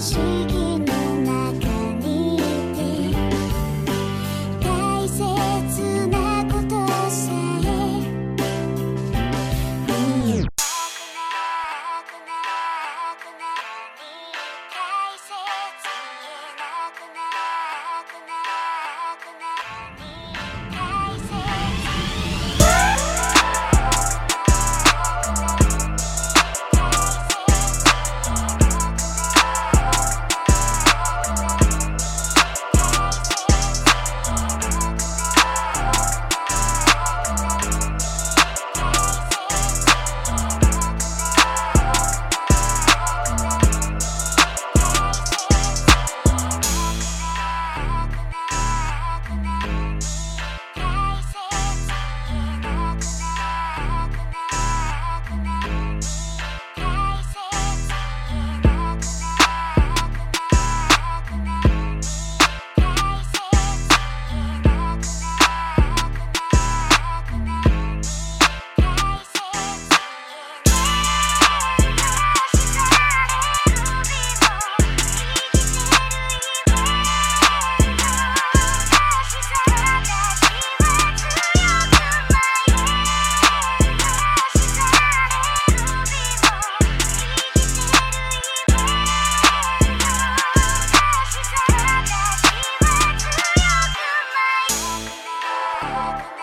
seeking. back.